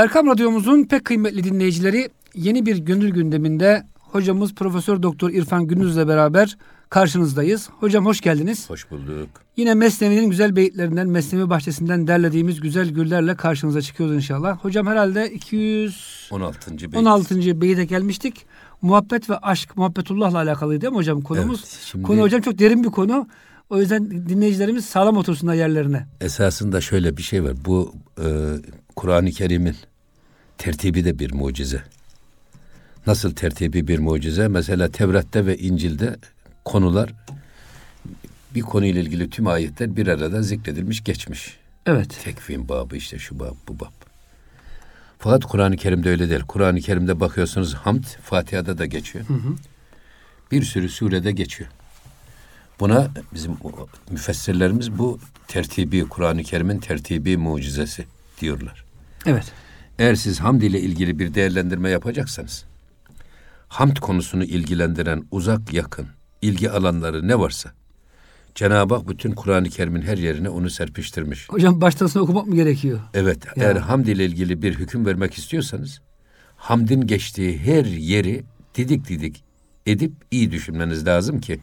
Erkam Radyomuzun pek kıymetli dinleyicileri yeni bir gönül gündeminde hocamız Profesör Doktor İrfan Gündüz'le beraber karşınızdayız. Hocam hoş geldiniz. Hoş bulduk. Yine Mesnevi'nin güzel beyitlerinden, Mesnevi bahçesinden derlediğimiz güzel güllerle karşınıza çıkıyoruz inşallah. Hocam herhalde 216. beyit. 16. beyite gelmiştik. Muhabbet ve aşk, muhabbetullahla alakalıydı değil mi hocam konumuz? Evet, şimdi... Konu hocam çok derin bir konu. O yüzden dinleyicilerimiz sağlam otursunlar yerlerine. Esasında şöyle bir şey var. Bu e, Kur'an-ı Kerim'in tertibi de bir mucize. Nasıl tertibi bir mucize? Mesela Tevrat'ta ve İncil'de konular bir konuyla ilgili tüm ayetler bir arada zikredilmiş geçmiş. Evet. Tekvim babı işte şu bab bu bab. Fakat Kur'an-ı Kerim'de öyle değil. Kur'an-ı Kerim'de bakıyorsunuz hamd Fatiha'da da geçiyor. Hı hı. Bir sürü surede geçiyor. Buna bizim müfessirlerimiz bu tertibi Kur'an-ı Kerim'in tertibi mucizesi diyorlar. Evet. Eğer siz hamd ile ilgili bir değerlendirme yapacaksanız hamd konusunu ilgilendiren uzak yakın ilgi alanları ne varsa Cenab-ı Hak bütün Kur'an-ı Kerim'in her yerine onu serpiştirmiş. Hocam baştan okumak mı gerekiyor? Evet. Ya. Eğer hamd ile ilgili bir hüküm vermek istiyorsanız hamdin geçtiği her yeri didik didik edip iyi düşünmeniz lazım ki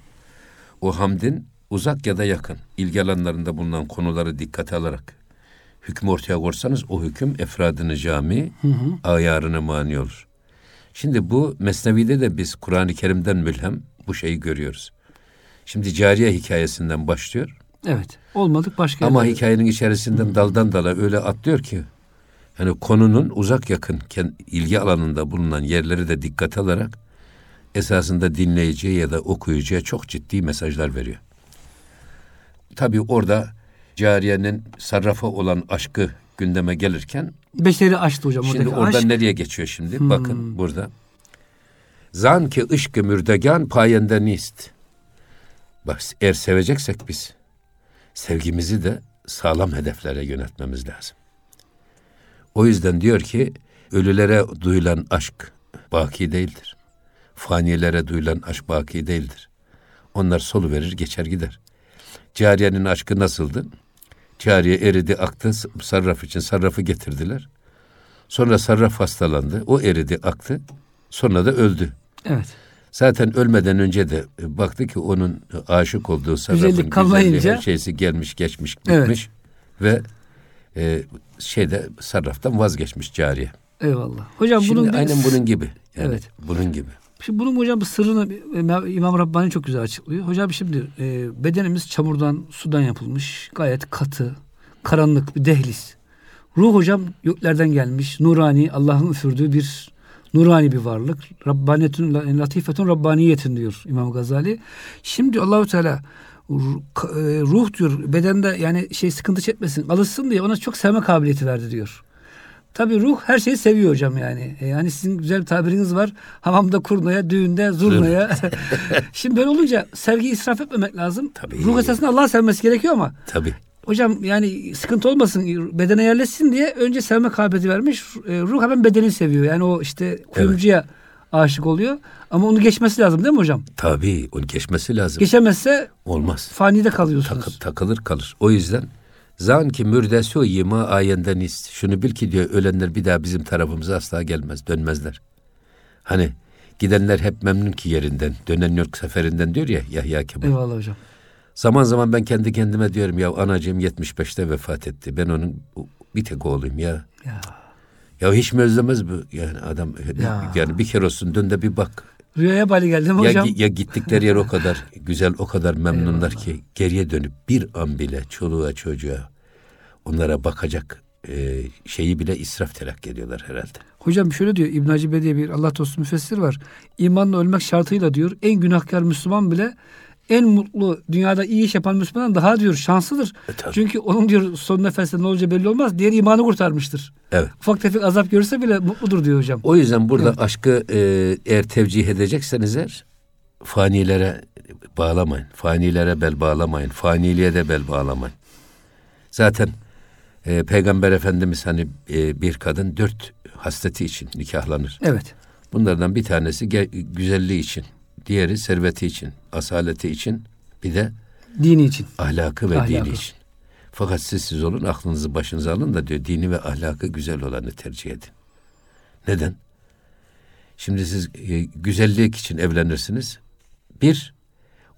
o hamdin uzak ya da yakın ilgi alanlarında bulunan konuları dikkate alarak hüküm ortaya korsanız o hüküm efradını cami, hı hı. ayarını mani olur. Şimdi bu Mesnevi'de de biz Kur'an-ı Kerim'den mülhem bu şeyi görüyoruz. Şimdi cariye hikayesinden başlıyor. Evet. Olmadık başka. Ama yerlerde. hikayenin içerisinden hı. daldan dala öyle atlıyor ki yani konunun uzak yakın ilgi alanında bulunan yerleri de dikkat alarak esasında dinleyiciye ya da okuyucuya çok ciddi mesajlar veriyor. Tabii orada cariyenin sarrafa olan aşkı gündeme gelirken beşeri aşktı hocam. Şimdi orada aşk. nereye geçiyor şimdi? Hmm. Bakın burada. Zan ki ışkı mürdegan payende nist. Bak eğer seveceksek biz sevgimizi de sağlam hedeflere yönetmemiz lazım. O yüzden diyor ki ölülere duyulan aşk baki değildir. Fanilere duyulan aşk baki değildir. Onlar solu verir geçer gider. Cariyenin aşkı nasıldı? Cariye eridi aktı sarraf için sarrafı getirdiler. Sonra sarraf hastalandı. O eridi aktı. Sonra da öldü. Evet. Zaten ölmeden önce de e, baktı ki onun aşık olduğu sarrafın Güzellik kalmayınca her şeysi gelmiş geçmiş gitmiş evet. ve e, şeyde sarraftan vazgeçmiş cariye. Eyvallah. Hocam Şimdi bunun aynen bunun gibi. Yani evet. Bunun gibi. Şimdi bunun hocam sırrını İmam Rabbani çok güzel açıklıyor. Hocam şimdi e, bedenimiz çamurdan, sudan yapılmış. Gayet katı, karanlık bir dehliz. Ruh hocam göklerden gelmiş. Nurani, Allah'ın üfürdüğü bir nurani bir varlık. Rabbaniyetun, latifetun rabbaniyetin diyor İmam Gazali. Şimdi Allahu Teala e, ruh diyor bedende yani şey sıkıntı çekmesin, alışsın diye ona çok sevme kabiliyeti verdi diyor. Tabi ruh her şeyi seviyor hocam yani. E, yani sizin güzel bir tabiriniz var. Hamamda kurnaya, düğünde zurnaya. Şimdi böyle olunca sevgi israf etmemek lazım. Tabii. Ruh esasında Allah'ı sevmesi gerekiyor ama. Tabii. Hocam yani sıkıntı olmasın bedene yerleşsin diye önce sevme kabiliyeti vermiş. E, ruh hemen bedeni seviyor. Yani o işte kuyumcuya evet. aşık oluyor. Ama onu geçmesi lazım değil mi hocam? Tabii onu geçmesi lazım. Geçemezse olmaz. Fanide kalıyorsunuz. Takı, takılır kalır. O yüzden Zan ki mürdesi o yima ayenden ist. Şunu bil ki diyor ölenler bir daha bizim tarafımıza asla gelmez, dönmezler. Hani gidenler hep memnun ki yerinden, dönen yok seferinden diyor ya Yahya Kemal. Eyvallah hocam. Zaman zaman ben kendi kendime diyorum ya anacığım 75'te vefat etti. Ben onun bir tek oğluyum ya. Ya. Ya hiç mi özlemez bu? Yani adam ya. yani bir kere olsun dön de bir bak. Rüyaya bali geldim hocam. Ya, ya gittikleri yer o kadar güzel, o kadar memnunlar Eyvallah. ki geriye dönüp bir an bile çoluğa çocuğa onlara bakacak e, şeyi bile israf telakki ediyorlar herhalde. Hocam şöyle diyor İbn Hacı diye bir Allah dostu müfessir var. İmanla ölmek şartıyla diyor en günahkar Müslüman bile en mutlu dünyada iyi iş yapan Müslüman daha diyor şanslıdır. E, Çünkü onun diyor son nefeste ne olacağı belli olmaz. Diğer imanı kurtarmıştır. Evet. Ufak tefek azap görürse bile mutludur diyor hocam. O yüzden burada evet. aşkı e, eğer tevcih edecekseniz eğer fanilere bağlamayın. Fanilere bel bağlamayın. Faniliğe de bel bağlamayın. Zaten e, Peygamber Efendimiz hani e, bir kadın dört hasleti için nikahlanır. Evet. Bunlardan bir tanesi güzelliği için, diğeri serveti için, asaleti için, bir de dini için, ahlakı ve ahlakı. dini için. Fakat siz siz olun, aklınızı başınıza alın da diyor dini ve ahlakı güzel olanı tercih edin. Neden? Şimdi siz e, güzellik için evlenirsiniz. Bir,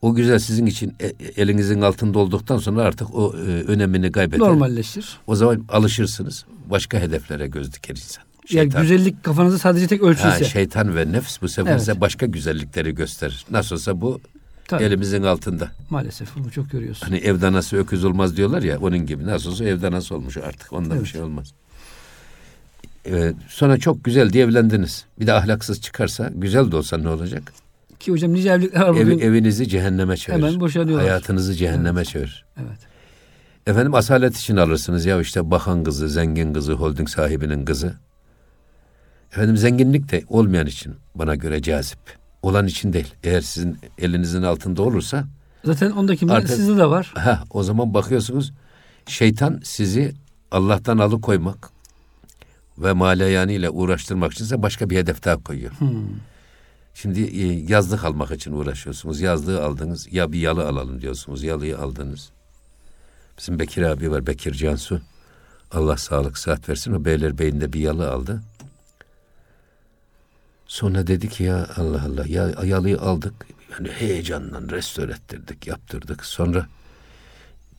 o güzel sizin için e, elinizin altında olduktan sonra artık o e, önemini kaybeder. Normalleşir. O zaman alışırsınız. Başka hedeflere göz diker insan. Yani güzellik kafanızda sadece tek ölçüyse. Ha, şeytan ve nefs bu sefer Evet. size başka güzellikleri gösterir. Nasıl olsa bu Tabii. elimizin altında. Maalesef bunu çok görüyorsun. Hani ev danası öküz olmaz diyorlar ya onun gibi. Nasıl olsa ev danası olmuş artık. Ondan Evet. bir şey olmaz. Evet, sonra çok güzel diye evlendiniz. Bir de ahlaksız çıkarsa güzel de olsa ne olacak? Ki hocam nice evlilikler var Ev, evinizi cehenneme çevirir. Hemen boşanıyorlar. Hayatınızı cehenneme çevirir. Evet. Efendim asalet için alırsınız ya işte bakan kızı, zengin kızı, holding sahibinin kızı. Efendim zenginlik de olmayan için bana göre cazip. Olan için değil. Eğer sizin elinizin altında olursa Zaten ondaki Artık- sizde de var. ha o zaman bakıyorsunuz şeytan sizi Allah'tan alıkoymak ve maleyani ile uğraştırmak için size başka bir hedef daha koyuyor. Hmm. Şimdi e, yazlık almak için uğraşıyorsunuz. Yazlığı aldınız. Ya bir yalı alalım diyorsunuz. Yalıyı aldınız. Bizim Bekir abi var. Bekir Cansu. Allah sağlık sıhhat versin. O Beylerbeyi'nde bir yalı aldı. Sonra dedi ki ya Allah Allah ya yalıyı aldık. Yani heyecanla restore ettirdik, yaptırdık. Sonra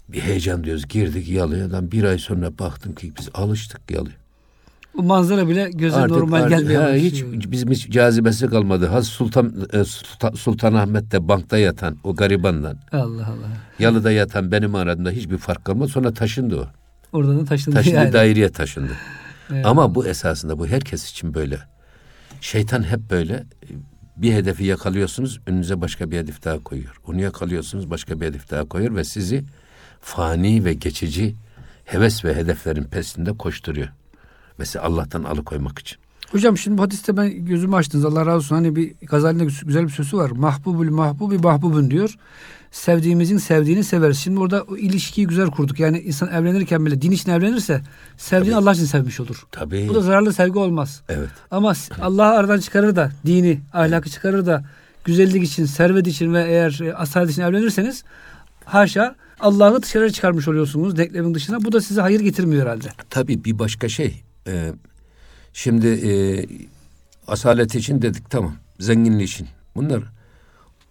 bir heyecan diyoruz. Girdik yalıya. Bir ay sonra baktım ki biz alıştık yalıya. Bu manzara bile göze Artık- normal artık- gelmiyor. ha, hiç bizim hiç cazibesi kalmadı. Haz Sultan e, Sultan, Sultanahmet'te bankta yatan o garibanla Allah Allah. yalıda yatan benim aramda hiçbir fark kalmadı. Sonra taşındı o. Oradan da taşındı Taşındı yani. daireye taşındı. Evet. Ama bu esasında bu herkes için böyle. Şeytan hep böyle bir hedefi yakalıyorsunuz önünüze başka bir hedef daha koyuyor. Onu yakalıyorsunuz başka bir hedef daha koyuyor ve sizi fani ve geçici heves ve hedeflerin pesinde koşturuyor. Mesela Allah'tan alıkoymak için. Hocam şimdi bu hadiste ben gözümü açtınız Allah razı olsun. Hani bir Gazali'nde güzel bir sözü var. Mahbubul mahbubi mahbubun diyor. Sevdiğimizin sevdiğini severiz. Şimdi orada o ilişkiyi güzel kurduk. Yani insan evlenirken bile din için evlenirse sevdiğini Tabii. Allah için sevmiş olur. Tabii. Bu da zararlı sevgi olmaz. Evet. Ama Allah'ı aradan çıkarır da dini, ahlakı çıkarır da güzellik için, servet için ve eğer e, asalet için evlenirseniz haşa Allah'ı dışarı çıkarmış oluyorsunuz denklemin dışına. Bu da size hayır getirmiyor herhalde. Tabii bir başka şey. Ee, şimdi e, asalet için dedik tamam. Zenginliği için. Bunlar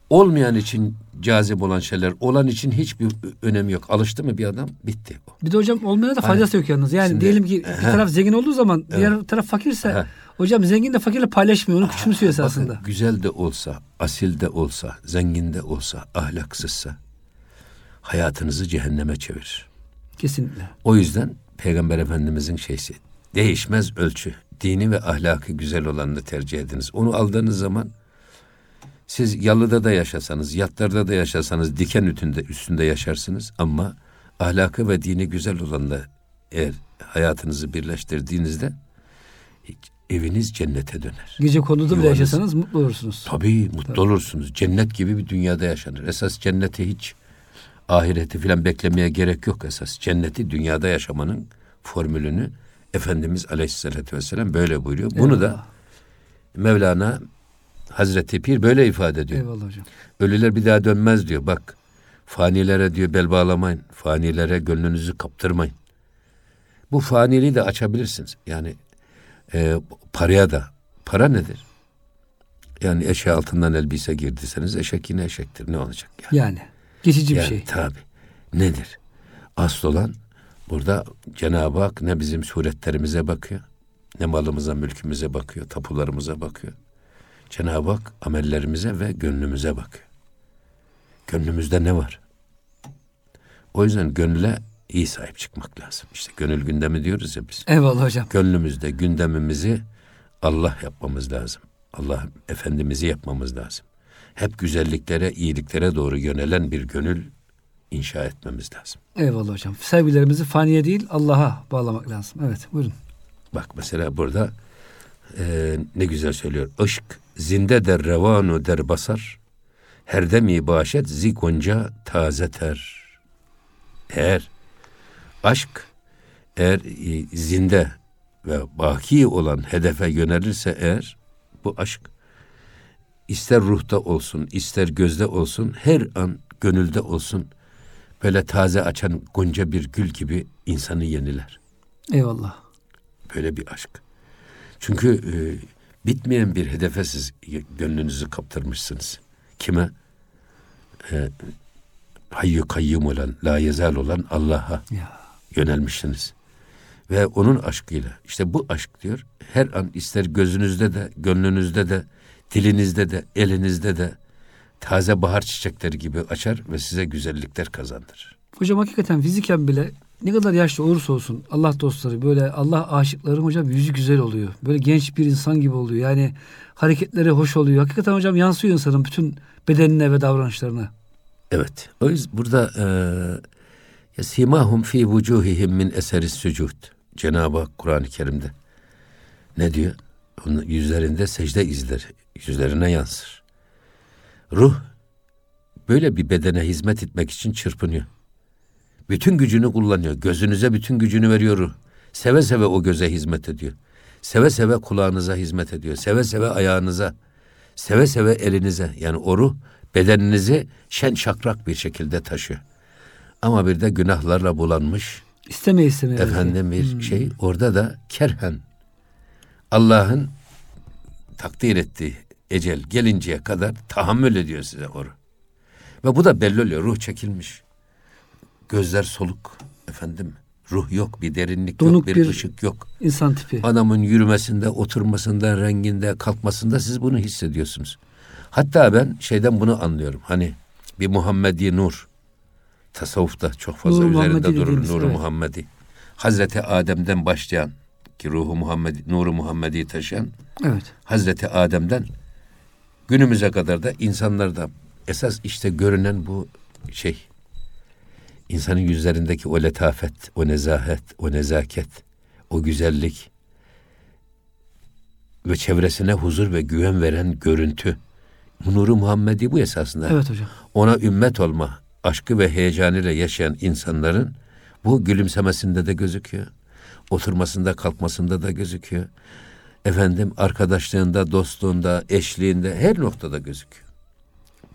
olmayan için cazip olan şeyler. Olan için hiçbir önemi yok. Alıştı mı bir adam? Bitti. o. Bir de hocam olmayana da faydası yok yalnız. Yani Şimdi- diyelim ki bir taraf zengin olduğu zaman diğer taraf fakirse He. hocam zengin de fakirle paylaşmıyor. Onu küçümsüyor esasında. Bakın güzel de olsa, asil de olsa, zengin de olsa, ahlaksızsa hayatınızı cehenneme çevirir. Kesinlikle. O yüzden Peygamber Efendimizin şeysi değişmez ölçü. Dini ve ahlakı güzel olanını tercih ediniz. Onu aldığınız zaman siz yalıda da yaşasanız, yatlarda da yaşasanız, diken ütünde, üstünde yaşarsınız ama ahlakı ve dini güzel olanla eğer hayatınızı birleştirdiğinizde eviniz cennete döner. Gece konuda bile yaşasanız mutlu olursunuz. Tabii mutlu olursunuz. Cennet gibi bir dünyada yaşanır. Esas cenneti hiç ahireti filan beklemeye gerek yok esas. Cenneti dünyada yaşamanın formülünü Efendimiz Aleyhisselatü Vesselam böyle buyuruyor. Bunu da Eyvallah. Mevlana Hazreti Pir böyle ifade ediyor. Eyvallah hocam. Ölüler bir daha dönmez diyor. Bak fanilere diyor bel bağlamayın. Fanilere gönlünüzü kaptırmayın. Bu faniliği de açabilirsiniz. Yani e, paraya da. Para nedir? Yani eşeği altından elbise girdiyseniz eşek yine eşektir. Ne olacak yani? Yani geçici bir yani şey. tabi. Nedir? Asıl olan burada Cenab-ı Hak ne bizim suretlerimize bakıyor, ne malımıza, mülkümüze bakıyor, tapularımıza bakıyor. Cenab-ı Hak amellerimize ve gönlümüze bakıyor. Gönlümüzde ne var? O yüzden gönüle iyi sahip çıkmak lazım. İşte gönül gündemi diyoruz ya biz. Eyvallah hocam. Gönlümüzde gündemimizi Allah yapmamız lazım. Allah Efendimiz'i yapmamız lazım. Hep güzelliklere, iyiliklere doğru yönelen bir gönül inşa etmemiz lazım. Eyvallah hocam. Sevgilerimizi faniye değil Allah'a bağlamak lazım. Evet buyurun. Bak mesela burada e, ne güzel söylüyor. Işk zinde der revanu der basar. Herdemi başet zigonca taze ter. Eğer aşk eğer e, zinde ve baki olan hedefe yönelirse eğer bu aşk ister ruhta olsun ister gözde olsun her an gönülde olsun böyle taze açan gonca bir gül gibi insanı yeniler. Eyvallah. Böyle bir aşk. Çünkü e, bitmeyen bir hedefe siz gönlünüzü kaptırmışsınız. Kime? E, hayyu kayyum olan, la yezal olan Allah'a yönelmişsiniz. Ve onun aşkıyla, işte bu aşk diyor, her an ister gözünüzde de, gönlünüzde de, dilinizde de, elinizde de taze bahar çiçekleri gibi açar ve size güzellikler kazandırır. Hocam hakikaten fiziken bile ne kadar yaşlı olursa olsun Allah dostları böyle Allah aşıkları hocam yüzü güzel oluyor. Böyle genç bir insan gibi oluyor. Yani hareketleri hoş oluyor. Hakikaten hocam yansıyor insanın bütün bedenine ve davranışlarına. Evet. O yüzden burada e, simahum fi vucuhihim min eseris sucud. Cenab-ı Hak Kur'an-ı Kerim'de ne diyor? Onun yüzlerinde secde izleri, yüzlerine yansır. Ruh böyle bir bedene hizmet etmek için çırpınıyor. Bütün gücünü kullanıyor. Gözünüze bütün gücünü veriyor. Seve seve o göze hizmet ediyor. Seve seve kulağınıza hizmet ediyor. Seve seve ayağınıza, seve seve elinize. Yani o ruh bedeninizi şen şakrak bir şekilde taşıyor. Ama bir de günahlarla bulanmış İstemeye istemeye. efendim bir şey orada da kerhen Allah'ın takdir ettiği ecel gelinceye kadar tahammül ediyor size o ruh. Ve bu da belli oluyor. Ruh çekilmiş. Gözler soluk. Efendim ruh yok, bir derinlik Donuk yok, bir, bir- ışık yok. İnsan tipi. Adamın yürümesinde, oturmasında, renginde, kalkmasında siz bunu hissediyorsunuz. Hatta ben şeyden bunu anlıyorum. Hani bir Muhammedi nur. Tasavvufta çok fazla Nur-u üzerinde Muhammedi durur. Nuru evet. Muhammedi. Hazreti Adem'den başlayan ki ruhu Muhammedi, nuru Muhammedi taşıyan Evet. Hazreti Adem'den günümüze kadar da insanlarda esas işte görünen bu şey. İnsanın yüzlerindeki o letafet, o nezahet, o nezaket, o güzellik ve çevresine huzur ve güven veren görüntü. Nuru Muhammedi bu esasında. Evet hocam. Ona ümmet olma aşkı ve heyecanıyla yaşayan insanların bu gülümsemesinde de gözüküyor. Oturmasında, kalkmasında da gözüküyor. Efendim arkadaşlığında, dostluğunda, eşliğinde her noktada gözüküyor.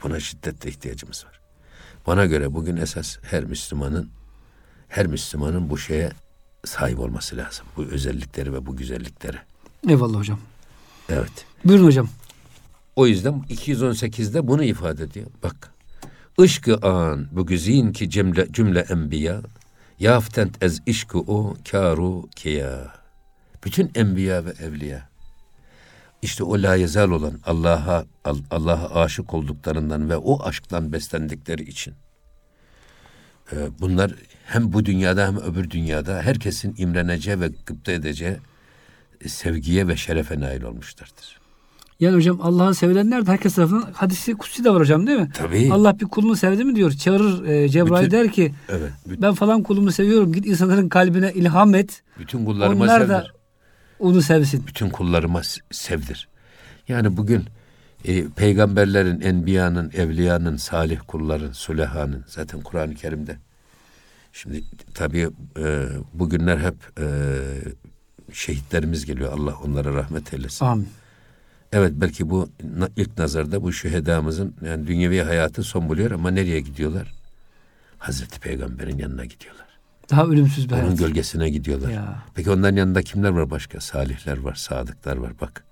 Buna şiddetle ihtiyacımız var. Bana göre bugün esas her Müslümanın her Müslümanın bu şeye sahip olması lazım. Bu özellikleri ve bu güzelliklere. Eyvallah hocam. Evet. Buyurun hocam. O yüzden 218'de bunu ifade ediyor. Bak. Işkı an bu güzin ki cümle, cümle enbiya yaftent ez işkı o karu kiya. Bütün enbiya ve evliya. İşte o la yezal olan Allah'a Allah'a aşık olduklarından ve o aşktan beslendikleri için. Ee, Bunlar hem bu dünyada hem öbür dünyada herkesin imreneceği ve gıpta edeceği sevgiye ve şerefe nail olmuşlardır. Yani hocam Allah'ı sevilenler de herkes tarafından hadisi kutsi de var hocam değil mi? Tabii. Allah bir kulunu sevdi mi diyor. Çağırır e, Cebrail Bütün- der ki Evet. Bütün, ben falan kulumu seviyorum. Git insanların kalbine ilham et. bütün kullarıma Onlar sevdir. da onu sevsin. Bütün kullarıma sevdir. Yani bugün e, peygamberlerin, enbiyanın, evliyanın, salih kulların, sülehanın zaten Kur'an-ı Kerim'de. Şimdi tabii e, bugünler hep e, şehitlerimiz geliyor. Allah onlara rahmet eylesin. Amin. Evet belki bu ilk nazarda bu şühedamızın yani dünyevi hayatı son buluyor ama nereye gidiyorlar? Hazreti Peygamber'in yanına gidiyorlar. Daha ölümsüz bir Onun hayat. gölgesine gidiyorlar. Ya. Peki onların yanında kimler var başka? Salihler var, sadıklar var bak.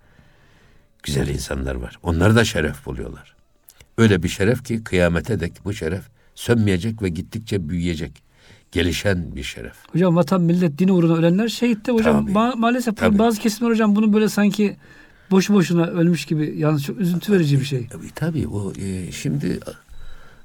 Güzel insanlar var. Onlar da şeref buluyorlar. Öyle bir şeref ki kıyamete dek bu şeref sönmeyecek ve gittikçe büyüyecek. Gelişen bir şeref. Hocam vatan millet din uğruna ölenler şehitte hocam. Tabii. Ma- maalesef Tabii. bazı kesimler hocam bunu böyle sanki boşu boşuna ölmüş gibi yalnız çok üzüntü verici bir şey. Tabii, tabii o e, şimdi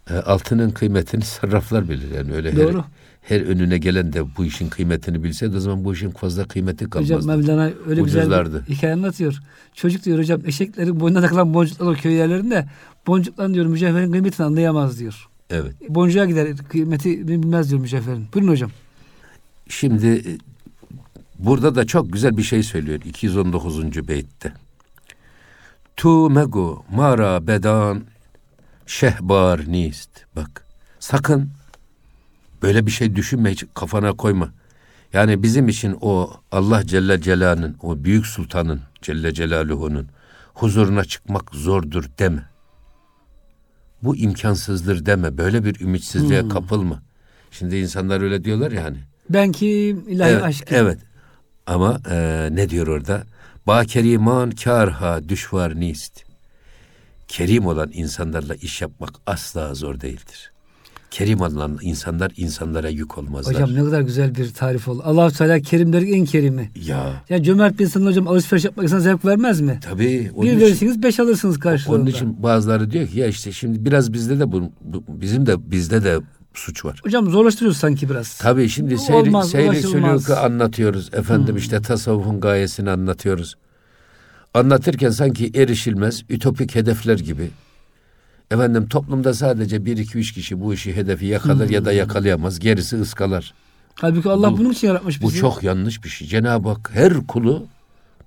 e, altının kıymetini sarraflar bilir. Yani öyle Doğru. her, her önüne gelen de bu işin kıymetini bilse o zaman bu işin fazla kıymeti Hocam kalmazdı. Mevlana öyle güzel Ucuzlardı. bir hikaye anlatıyor. Çocuk diyor hocam eşeklerin boynuna takılan boncuklar o köy yerlerinde boncukların diyor mücevherin kıymetini anlayamaz diyor. Evet. Boncuğa gider kıymeti bilmez diyor mücevherin. Buyurun hocam. Şimdi e, burada da çok güzel bir şey söylüyor 219. beytte. Tu mego mara bedan şehbar nist. Bak sakın böyle bir şey düşünme hiç kafana koyma. Yani bizim için o Allah Celle Celal'ın o büyük sultanın Celle Celaluhu'nun huzuruna çıkmak zordur deme. Bu imkansızdır deme. Böyle bir ümitsizliğe kapılma. Şimdi insanlar öyle diyorlar ya hani. Ben kim? İlahi Evet, aşk. evet. Ama e, ne diyor orada? Ba keriman karha düşvar nist. Kerim olan insanlarla iş yapmak asla zor değildir. Kerim olan insanlar insanlara yük olmazlar. Hocam ne kadar güzel bir tarif oldu. allah Teala kerimlerin en kerimi. ya Yani cömert bir insanın hocam alışveriş yapmak insana zevk vermez mi? tabii bir için, verirsiniz beş alırsınız karşılığında. onun için bazıları diyor ki ya işte şimdi biraz bizde de bu, bu- bizim de bizde de suç var. Hocam zorlaştırıyoruz sanki biraz. Tabii şimdi seyri, olmaz, seyri sülûkü anlatıyoruz. Efendim işte tasavvufun gayesini anlatıyoruz. Anlatırken sanki erişilmez, ütopik hedefler gibi. Efendim toplumda sadece bir iki üç kişi bu işi hedefi yakalar ya da yakalayamaz. Gerisi ıskalar. Halbuki Allah Bu- bunun için yaratmış Bu bizi. çok yanlış bir şey. Cenab-ı Hak her kulu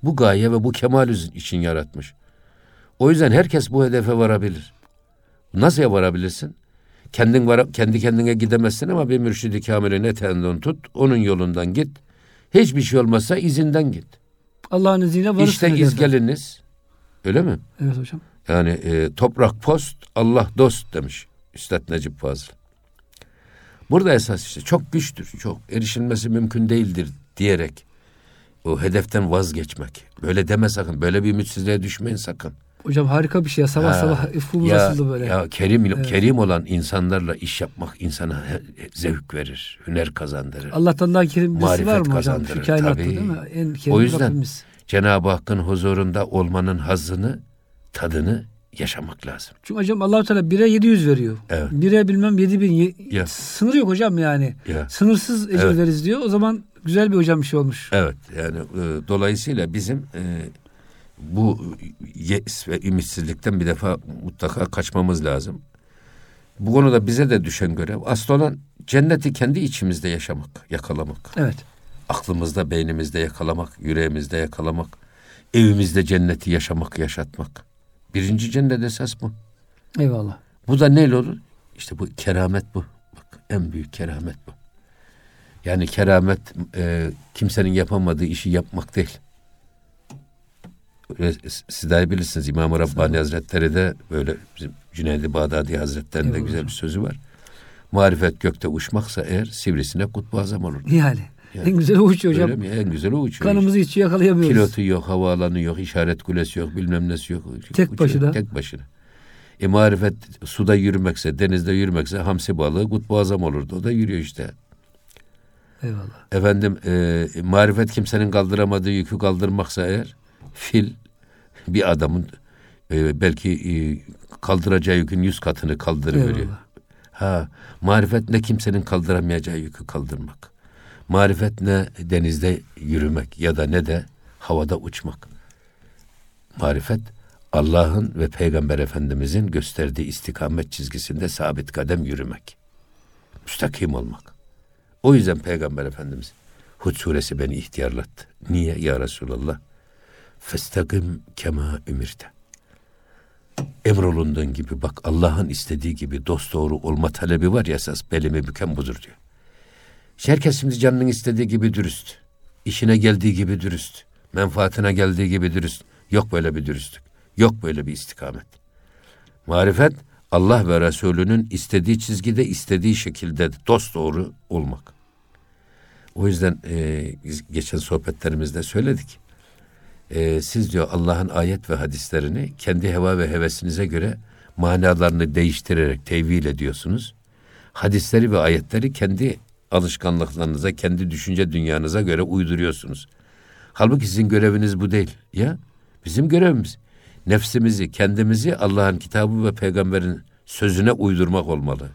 bu gaye ve bu kemal için yaratmış. O yüzden herkes bu hedefe varabilir. Nasıl varabilirsin? Kendin var, kendi kendine gidemezsin ama bir mürşidi kamilin eteğinden tut, onun yolundan git. Hiçbir şey olmazsa izinden git. Allah'ın izniyle varırsın. işte izgeliniz. Öyle mi? Evet hocam. Yani e, toprak post, Allah dost demiş Üstad Necip Fazıl. Burada esas işte çok güçtür, çok erişilmesi mümkün değildir diyerek o hedeften vazgeçmek. Böyle deme sakın, böyle bir ümitsizliğe düşmeyin sakın. Hocam harika bir şey ya. Sabah Ha, sabah ufkumuz ya, böyle. Ya kerim, Evet. kerim olan insanlarla iş yapmak insana zevk verir, hüner kazandırır. Allah'tan daha kerim birisi var mı hocam? Şu kainatta değil mi? En kerim O yüzden Rabbimiz. Cenab-ı Hakk'ın huzurunda olmanın hazzını, tadını yaşamak lazım. Çünkü hocam allah Teala bire 700 veriyor. Evet. Bire bilmem 7000. Ye- Ya. Sınır yok hocam yani. Ya. Sınırsız ecir Evet. veririz diyor. O zaman güzel bir hocam bir şey olmuş. Evet yani e, dolayısıyla bizim e, bu yes ve ümitsizlikten bir defa mutlaka kaçmamız lazım. Bu konuda bize de düşen görev asıl olan cenneti kendi içimizde yaşamak, yakalamak. Evet. Aklımızda, beynimizde yakalamak, yüreğimizde yakalamak. Evimizde cenneti yaşamak, yaşatmak. Birinci cennet esas bu. Eyvallah. Bu da neyle olur? İşte bu keramet bu. Bak en büyük keramet bu. Yani keramet e, kimsenin yapamadığı işi yapmak değil. Öyle, siz daha iyi bilirsiniz İmam-ı Rabbani Hazretleri de böyle bizim Cüneydi Bağdadi Hazretleri'nde Eyvallah. güzel bir sözü var. Marifet gökte uçmaksa eğer sivrisine kutbu azam olur. Yani. Yani. En güzel uçuyor hocam. Mi? En güzeli o uçuyor. Kanımızı hiç yakalayamıyoruz. Pilotu yok, havaalanı yok, işaret kulesi yok, bilmem nesi yok. Tek başına. Tek başına. E marifet suda yürümekse, denizde yürümekse hamsi balığı kutbu azam olurdu. O da yürüyor işte. Eyvallah. Efendim e, marifet kimsenin kaldıramadığı yükü kaldırmaksa eğer fil bir adamın e, belki e, kaldıracağı yükün yüz katını kaldırıveriyor. Eyvallah. Ha, marifet ne kimsenin kaldıramayacağı yükü kaldırmak. Marifet ne denizde yürümek ya da ne de havada uçmak. Marifet Allah'ın ve Peygamber Efendimizin gösterdiği istikamet çizgisinde sabit kadem yürümek. Müstakim olmak. O yüzden Peygamber Efendimiz Hud suresi beni ihtiyarlattı. Niye ya Resulallah? Festakim kema ümirte. Emrolunduğun gibi bak Allah'ın istediği gibi dost doğru olma talebi var ya esas belimi büken budur diyor. İşte Herkes şimdi canının istediği gibi dürüst. işine geldiği gibi dürüst. Menfaatine geldiği gibi dürüst. Yok böyle bir dürüstlük. Yok böyle bir istikamet. Marifet Allah ve Resulünün istediği çizgide istediği şekilde dost doğru olmak. O yüzden e, geçen sohbetlerimizde söyledik. E, siz diyor Allah'ın ayet ve hadislerini kendi heva ve hevesinize göre manalarını değiştirerek tevil ediyorsunuz. Hadisleri ve ayetleri kendi alışkanlıklarınıza, kendi düşünce dünyanıza göre uyduruyorsunuz. Halbuki sizin göreviniz bu değil. Ya bizim görevimiz nefsimizi, kendimizi Allah'ın kitabı ve peygamberin sözüne uydurmak olmalı.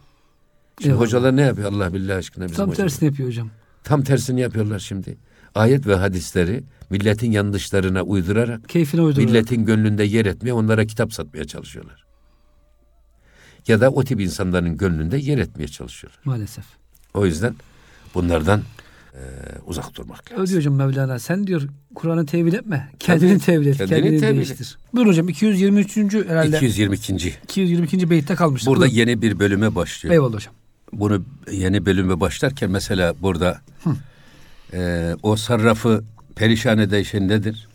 Şimdi Eyvallah. hocalar ne yapıyor Allah billah aşkına bizim Tam hocalar? tersini yapıyor hocam. Tam tersini yapıyorlar şimdi. Ayet ve hadisleri milletin yanlışlarına uydurarak Keyfine uyduruyor. milletin gönlünde yer etmeye, onlara kitap satmaya çalışıyorlar. Ya da o tip insanların gönlünde yer etmeye çalışıyorlar. Maalesef. O yüzden bunlardan e, uzak durmak lazım. Öyle hocam Mevlana. Sen diyor Kur'an'ı tevil etme. Kendini tevil et. kendini Kendini, tevil değiştir. Buyurun hocam 223. herhalde. 222. 222. beytte kalmıştık. Burada Buyurun. yeni bir bölüme başlıyor. Eyvallah hocam. Bunu yeni bölüme başlarken mesela burada e, o sarrafı perişan eden şey nedir?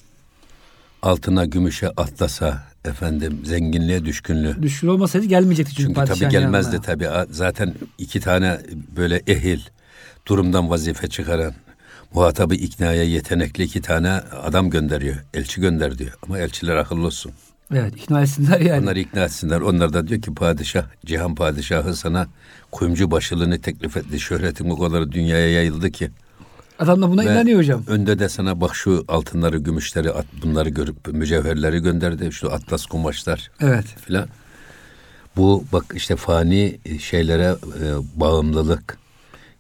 Altına, gümüşe, atlasa efendim zenginliğe düşkünlüğü. Düşkün olmasaydı gelmeyecekti çünkü, Çünkü tabii gelmezdi yanına. tabii. Zaten iki tane böyle ehil, durumdan vazife çıkaran, muhatabı iknaya yetenekli iki tane adam gönderiyor. Elçi gönder diyor. Ama elçiler akıllı olsun. Evet ikna etsinler yani. Onları ikna etsinler. Onlar da diyor ki padişah, cihan padişahı sana kuyumcu başılığını teklif etti. Şöhretin o kadar dünyaya yayıldı ki. Adam da buna Ve inanıyor hocam. Önde de sana bak şu altınları, gümüşleri, at, bunları görüp mücevherleri gönderdi. Şu atlas kumaşlar Evet. filan. Bu bak işte fani şeylere e, bağımlılık,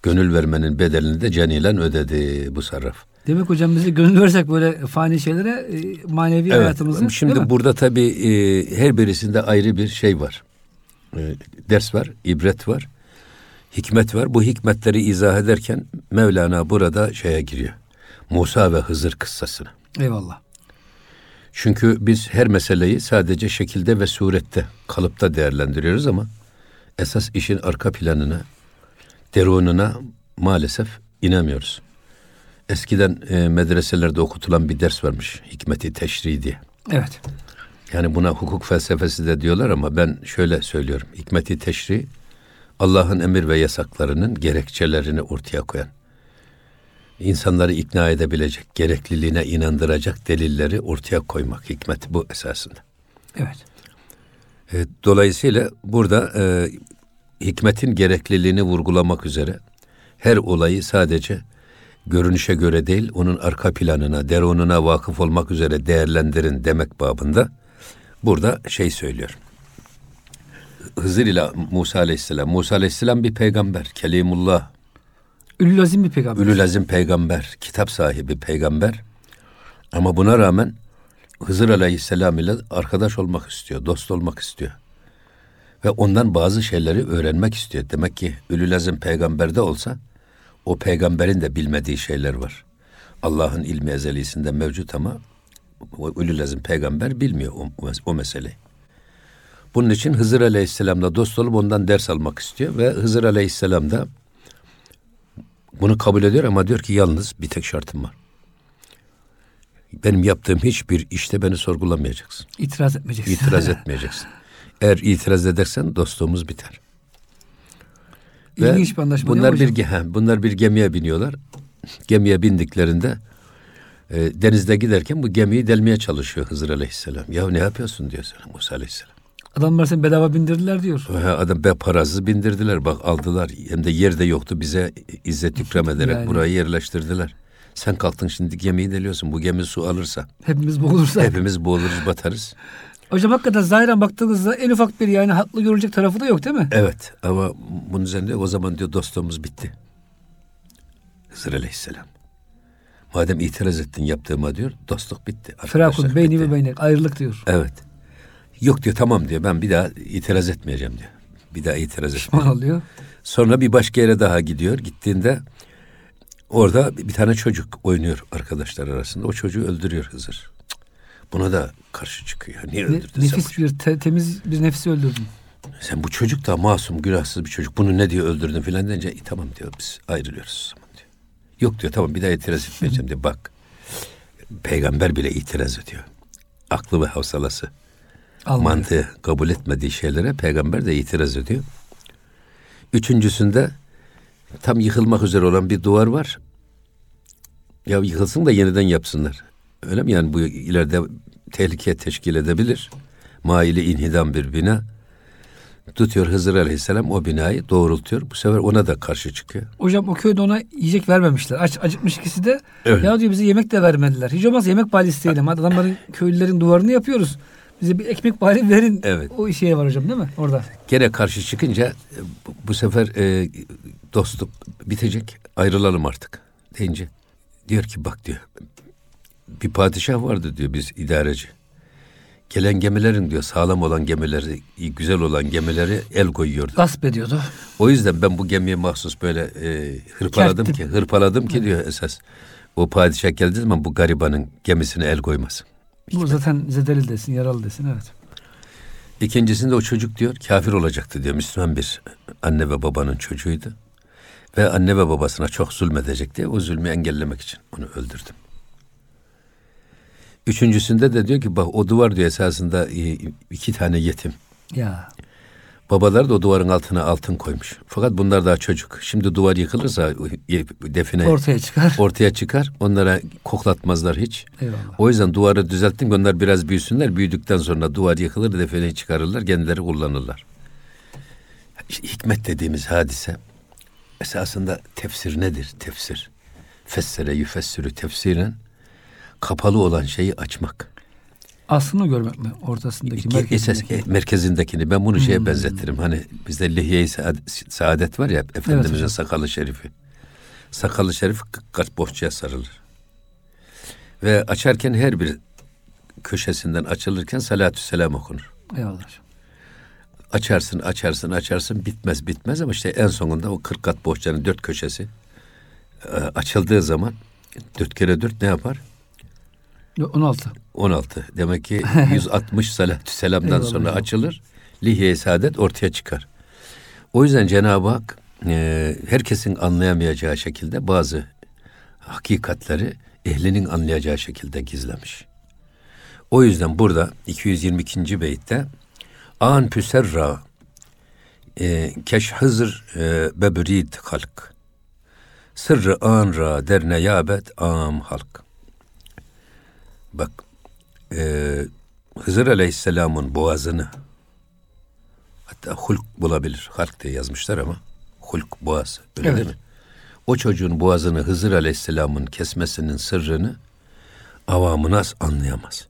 gönül vermenin bedelini de canilen ödedi bu sarraf. Demek hocam bize gönül versek böyle fani şeylere e, manevi hayatımızı. değil Şimdi burada tabii e, her birisinde ayrı bir şey var. E, ders var, ibret var, hikmet var. Bu hikmetleri izah ederken Mevlana burada şeye giriyor. Musa ve Hızır kıssasına. Eyvallah. Çünkü biz her meseleyi sadece şekilde ve surette, kalıpta değerlendiriyoruz ama esas işin arka planına, derununa maalesef inemiyoruz. Eskiden e, medreselerde okutulan bir ders varmış, hikmeti teşri diye. Evet. Yani buna hukuk felsefesi de diyorlar ama ben şöyle söylüyorum. Hikmeti teşri, Allah'ın emir ve yasaklarının gerekçelerini ortaya koyan, insanları ikna edebilecek, gerekliliğine inandıracak delilleri ortaya koymak. Hikmet bu esasında. Evet. E, Dolayısıyla burada e, hikmetin gerekliliğini vurgulamak üzere her olayı sadece görünüşe göre değil, onun arka planına, derununa vakıf olmak üzere değerlendirin demek babında burada şey söylüyor. Hızır ile Musa Aleyhisselam. Musa Aleyhisselam bir peygamber, kelimullah, Ülül azim bir peygamber. Ülül azim peygamber, kitap sahibi peygamber. Ama buna rağmen Hızır Aleyhisselam ile arkadaş olmak istiyor, dost olmak istiyor. Ve ondan bazı şeyleri öğrenmek istiyor. Demek ki Ülül azim peygamberde olsa o peygamberin de bilmediği şeyler var. Allah'ın ilmi ezelisinde mevcut ama o Ülül azim peygamber bilmiyor o, o meseleyi. Bunun için Hızır Aleyhisselam'la dost olup ondan ders almak istiyor ve Hızır Aleyhisselam da bunu kabul ediyor ama diyor ki yalnız bir tek şartım var. Benim yaptığım hiçbir işte beni sorgulamayacaksın. İtiraz etmeyeceksin. İtiraz etmeyeceksin. Eğer itiraz edersen dostluğumuz biter. Ve İlginç bir anlaşma bunlar bir he, bunlar bir gemiye biniyorlar. Gemiye bindiklerinde e, denizde giderken bu gemiyi delmeye çalışıyor Hızır Aleyhisselam. Ya ne yapıyorsun diyor sana Musa Aleyhisselam. Adamlar seni bedava bindirdiler diyor. Ha, Adam be parasız bindirdiler bak aldılar. Hem de yerde yoktu bize izzet ikram ederek Yani. burayı yerleştirdiler. Sen kalktın şimdi gemiyi deliyorsun. Bu gemi su alırsa Hepimiz boğulursak. hepimiz boğuluruz batarız. Hocam hakikaten zahiren baktığınızda en ufak bir yani haklı görülecek tarafı da yok değil mi? Evet ama bunun üzerinde o zaman diyor dostluğumuz bitti. Hızır Aleyhisselam. Madem itiraz ettin yaptığıma diyor dostluk bitti. Firakun beyni ve beynek ayrılık diyor. Evet. Yok diyor tamam diyor ben bir daha itiraz etmeyeceğim diyor. Bir daha itiraz etmeyeceğim. Pişman oluyor. Sonra bir başka yere daha gidiyor. Gittiğinde orada bir tane çocuk oynuyor arkadaşlar arasında. O çocuğu öldürüyor Hızır. Buna da karşı çıkıyor. Niye öldürdün sen nefis bir te- temiz bir nefsi öldürdün. Sen bu çocuk da masum, günahsız bir çocuk. Bunu ne diyor öldürdün filan deyince "E, tamam diyor biz ayrılıyoruz zaman diyor. Yok diyor tamam bir daha itiraz etmeyeceğim diyor. Bak peygamber bile itiraz ediyor. Aklı ve havsalası, Almanya. mantığı kabul etmediği şeylere peygamber de itiraz ediyor. Üçüncüsünde tam yıkılmak üzere olan bir duvar var. Ya yıkılsın da yeniden yapsınlar. Öyle mi yani bu ileride tehlike teşkil edebilir. Maili inhidam bir bina. Tutuyor Hızır Aleyhisselam o binayı doğrultuyor. Bu sefer ona da karşı çıkıyor. Hocam o köyde ona yiyecek vermemişler. Aç, acıkmış ikisi de. Evet. Ya diyor bize yemek de vermediler. Hiç olmazsa yemek isteyelim. Hadi adamların köylülerin duvarını yapıyoruz. Bize bir ekmek bari verin. Evet. O şeye var hocam değil mi? Orada. Gene karşı çıkınca e, bu- bu sefer e, dostluk bitecek. Ayrılalım artık deyince. Diyor ki bak diyor. Bir padişah vardı diyor biz idareci. Gelen gemilerin diyor sağlam olan gemileri, güzel olan gemileri el koyuyordu. Gasp ediyordu. O yüzden ben bu gemiye mahsus böyle e, hırpaladım Kerttim. ki, hırpaladım ki diyor esas. O padişah geldiği zaman bu garibanın gemisine el koymasın. Bu zaten zedeli desin, yaralı desin evet. İkincisinde o çocuk diyor kafir olacaktı diyor. Müslüman bir anne ve babanın çocuğuydu. Ve anne ve babasına çok zulmedecek diye o zulmü engellemek için onu öldürdüm. Üçüncüsünde de diyor ki bak o duvar diyor esasında e, iki tane yetim. Ya. Babalar da o duvarın altına altın koymuş. Fakat bunlar daha çocuk. Şimdi duvar yıkılırsa define Ortaya çıkar. ortaya çıkar. Onlara koklatmazlar hiç. Eyvallah. O yüzden duvarı düzelttim. Onlar biraz büyüsünler. Büyüdükten sonra duvar yıkılır, defineyi çıkarırlar, kendileri kullanırlar. Hikmet dediğimiz hadise esasında tefsir nedir? Tefsir. Fessere yüfessürü tefsiren kapalı olan şeyi açmak. Aslını görmek mi? Ortasındaki, İki, esas, merkezindeki. e, merkezindekini ben bunu şeye benzetirim. Hani bizde lihye-i saad- saadet var ya Efendimizin hocam. sakalı şerifi. Sakalı şerif kaç bohçaya sarılır. Ve açarken her bir köşesinden açılırken salatü selam okunur. Eyvallah. Açarsın, açarsın, açarsın bitmez bitmez ama işte en sonunda o 40 kat bohçanın dört köşesi e, açıldığı zaman dört kere dört ne yapar? 16. 16. Demek ki 160 salatü selamdan sonra hocam. açılır. Lihye-i saadet ortaya çıkar. O yüzden Cenab-ı Hak e, herkesin anlayamayacağı şekilde bazı hakikatleri ehlinin anlayacağı şekilde gizlemiş. O yüzden burada 222. beytte an püserra e, keş hızır e, bebrid halk sırrı an ra derne yabet am halk Bak e, Hızır Aleyhisselam'ın boğazını hatta hulk bulabilir. Halk diye yazmışlar ama hulk boğaz. Öyle Evet. değil mi? O çocuğun boğazını Hızır Aleyhisselam'ın kesmesinin sırrını avamı nas anlayamaz.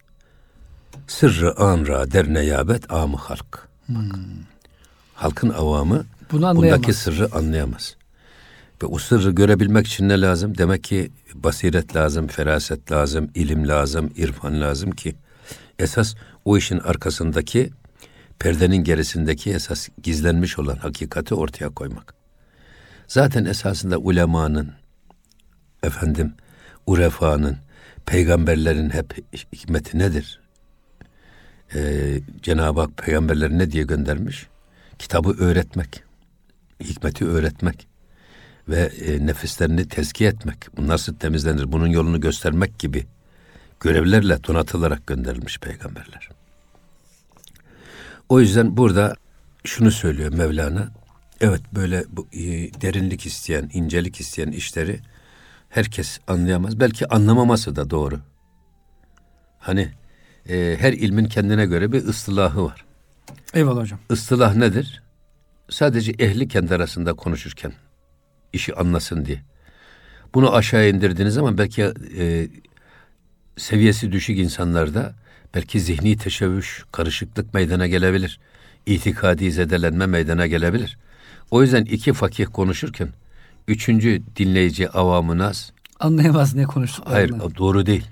Sırrı anra der neyabet amı halk. Bak. Halkın avamı Bunu bundaki sırrı anlayamaz. Ve o sırrı görebilmek için ne lazım? Demek ki basiret lazım, feraset lazım, ilim lazım, irfan lazım ki esas o işin arkasındaki perdenin gerisindeki esas gizlenmiş olan hakikati ortaya koymak. Zaten esasında ulemanın, efendim, urefanın, peygamberlerin hep hikmeti nedir? Ee, Cenab-ı Hak peygamberleri ne diye göndermiş? Kitabı öğretmek, hikmeti öğretmek ve e, nefislerini tezkiye etmek. Bu nasıl temizlenir? Bunun yolunu göstermek gibi görevlerle donatılarak gönderilmiş peygamberler. O yüzden burada şunu söylüyor Mevlana. Evet böyle bu, e, derinlik isteyen, incelik isteyen işleri herkes anlayamaz. Belki anlamaması da doğru. Hani e, her ilmin kendine göre bir ıstılahı var. Eyvallah hocam. Istılah nedir? Sadece ehli kendi arasında konuşurken işi anlasın diye. Bunu aşağı indirdiğiniz zaman belki e, seviyesi düşük insanlarda belki zihni teşebbüs, karışıklık meydana gelebilir. İtikadi zedelenme meydana gelebilir. O yüzden iki fakih konuşurken üçüncü dinleyici avamı nas Anlayamaz ne konuştuklarını. hayır doğru değil.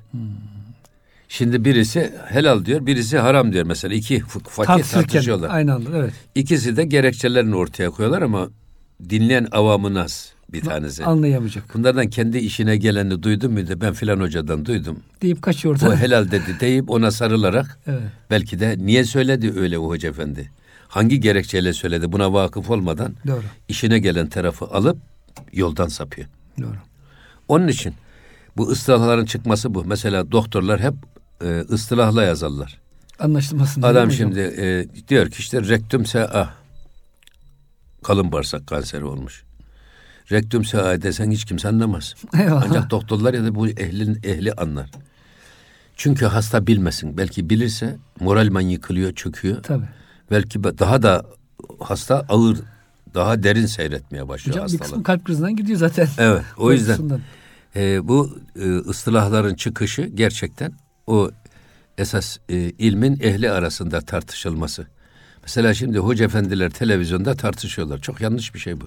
Şimdi birisi helal diyor, birisi haram diyor mesela. iki fakir tartışıyorlar. aynı anda evet. İkisi de gerekçelerini ortaya koyuyorlar ama dinleyen avamı nas bir tanesi. Anlayamayacak. Bunlardan kendi işine geleni duydum muydu? Ben filan hocadan duydum. Deyip kaçıyor O orada. helal dedi deyip ona sarılarak Evet. belki de niye söyledi öyle o hoca efendi? Hangi gerekçeyle söyledi buna vakıf olmadan Doğru. işine gelen tarafı alıp yoldan sapıyor. Doğru. Onun için bu ıstılahların çıkması bu. Mesela doktorlar hep e, ıstılahla yazarlar. Anlaşılmasın. Adam şimdi e, diyor ki işte rektüm SA. Kalın bağırsak kanseri olmuş. Rektüm SA desen hiç kimse anlamaz. Eyvallah. Ancak doktorlar ya da bu ehlin ehli anlar. Çünkü hasta bilmesin. Belki bilirse moralman yıkılıyor, çöküyor. Tabii. Belki be- daha da hasta ağır, daha derin seyretmeye başlıyor Hocam bir hastalık. kısmı kalp krizinden gidiyor zaten. Evet, o yüzden e, bu e, ıstılahların çıkışı gerçekten o esas e, ilmin ehli arasında tartışılması. Mesela şimdi hoca efendiler televizyonda tartışıyorlar. Çok yanlış bir şey bu.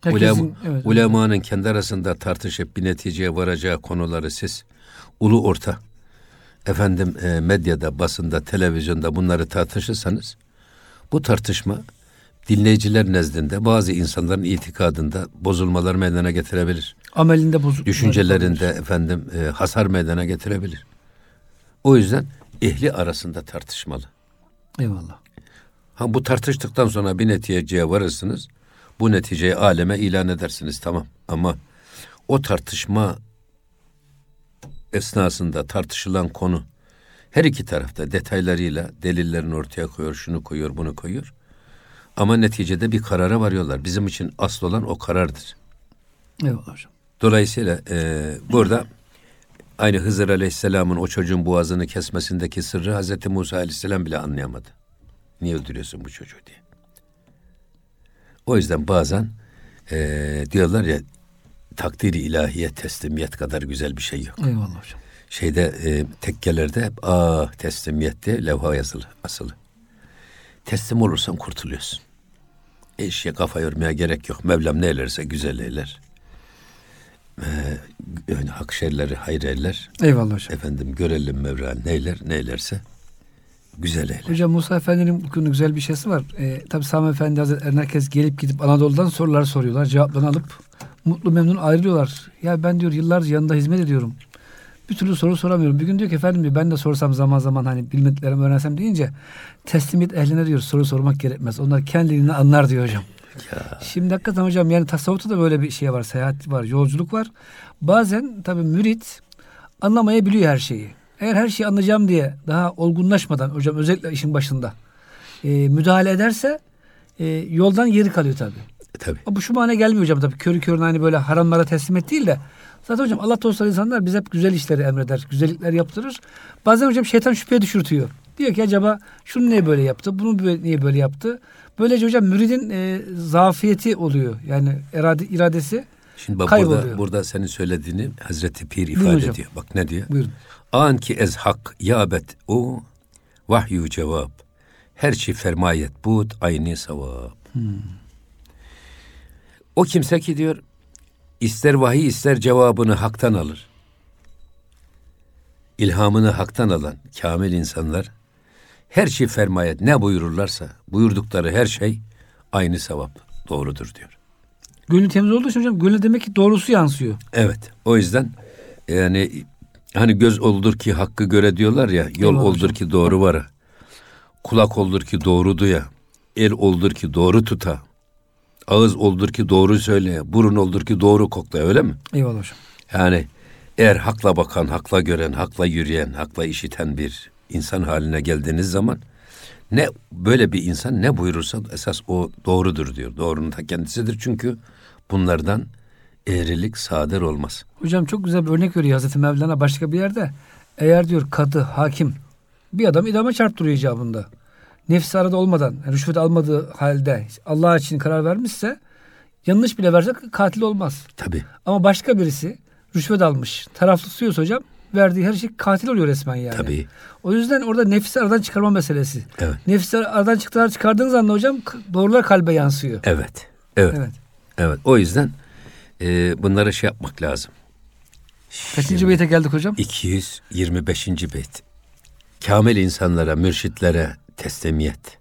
Herkesin- Ulema, evet, ulemanın kendi arasında tartışıp bir neticeye varacağı konuları siz ulu orta efendim e, medyada, basında, televizyonda bunları tartışırsanız bu tartışma dinleyiciler nezdinde bazı insanların itikadında bozulmalar meydana getirebilir. Amelinde bozuk. Düşüncelerinde efendim e, hasar meydana getirebilir. O yüzden ehli arasında tartışmalı. Eyvallah. Ha bu tartıştıktan sonra bir neticeye varırsınız. Bu neticeyi aleme ilan edersiniz tamam. Ama o tartışma esnasında tartışılan konu Her iki tarafta detaylarıyla delillerini ortaya koyuyor, şunu koyuyor, bunu koyuyor. Ama neticede bir karara varıyorlar. Bizim için asıl olan o karardır. Eyvallah hocam. Dolayısıyla e, burada aynı Hızır Aleyhisselam'ın o çocuğun boğazını kesmesindeki sırrı Hazreti Musa Aleyhisselam bile anlayamadı. Niye öldürüyorsun bu çocuğu diye. O yüzden bazen e, diyorlar ya takdiri ilahiye teslimiyet kadar güzel bir şey yok. Eyvallah hocam. Şeyde e, tekkelerde hep ah teslimiyet diye levha yazılı asılı. Teslim olursan kurtuluyorsun. Eşya kafa yormaya gerek yok. Mevlam ne eylerse güzel eyler. Ee, yani hak şerleri hayır eyler. Eyvallah hocam. Efendim görelim Mevla neyler neylerse güzel eyler. Hocam Musa Efendi'nin bugün güzel bir şeysi var. Ee, tabi Sami Efendi Hazretleri herkes gelip gidip Anadolu'dan sorular soruyorlar. Cevaplarını alıp mutlu memnun ayrılıyorlar. Ya ben diyor yıllarca yanında hizmet ediyorum. Bir türlü soru soramıyorum. Bir gün diyor ki efendim diyor, ben de sorsam zaman zaman hani bilmediklerimi öğrensem deyince teslimiyet ehline diyor soru sormak gerekmez. Onlar kendiliğini anlar diyor hocam. Ya. Şimdi hakikaten hocam yani tasavvufta da böyle bir şey var. Seyahat var, yolculuk var. Bazen tabii mürit anlamayabiliyor her şeyi. Eğer her şeyi anlayacağım diye daha olgunlaşmadan hocam özellikle işin başında e, müdahale ederse e, yoldan geri kalıyor tabii. E, tabii. Bu şu mane gelmiyor hocam tabii. Körü körüne hani böyle haramlara teslim et değil de zaten hocam Allah dostları insanlar bize hep güzel işleri emreder. Güzellikler yaptırır. Bazen hocam şeytan şüpheye düşürtüyor. Diyor ki acaba şunu niye böyle yaptı? Bunu böyle- niye böyle yaptı? Böylece hocam müridin e, zafiyeti oluyor. Yani irade, iradesi. Şimdi bak Kayboluyor. burada, burada senin söylediğini Hazreti Pir Buyurun ifade hocam. ediyor. Bak ne diyor? Buyurun. An ki ez hak yabet o vahyu cevap. Her şey fermayet bud aynı sevap. O kimse ki diyor ister vahiy ister cevabını haktan alır. İlhamını haktan alan kamil insanlar her şey fermayet ne buyururlarsa buyurdukları her şey aynı sevap doğrudur diyor. Gönlü temiz olduğu için hocam gönlü demek ki doğrusu yansıyor. Evet. O yüzden yani hani göz oldur ki hakkı göre diyorlar ya yol Eyvallah oldur hocam. ki doğru vara. Kulak oldur ki doğru duya. El oldur ki doğru tuta. Ağız oldur ki doğru söyleye. Burun oldur ki doğru koklaya öyle mi? Eyvallah hocam. Yani eğer hakla bakan, hakla gören, hakla yürüyen, hakla işiten bir insan haline geldiğiniz zaman ne böyle bir insan ne buyurursa esas o doğrudur diyor. Doğrunun ta kendisidir çünkü bunlardan eğrilik sadır olmaz. Hocam çok güzel bir örnek veriyor Hazreti Mevlana başka bir yerde. Eğer diyor kadı, hakim bir adam idame çarptırıyor icabında. Nefsi arada olmadan, rüşvet almadığı halde Allah için karar vermişse yanlış bile verse katil olmaz. Tabii. Ama başka birisi rüşvet almış, taraflı tutuyorsa hocam verdiği her şey katil oluyor resmen yani. Tabii. O yüzden orada nefsi aradan çıkarma meselesi. Evet. Nefsi aradan çıktılar çıkardığınız anda hocam doğrular kalbe yansıyor. Evet. Evet. Evet. Evet. O yüzden e, bunlara şey yapmak lazım. Kaçıncı beyte geldik hocam? 225. beyt. Kamil insanlara, mürşitlere teslimiyet.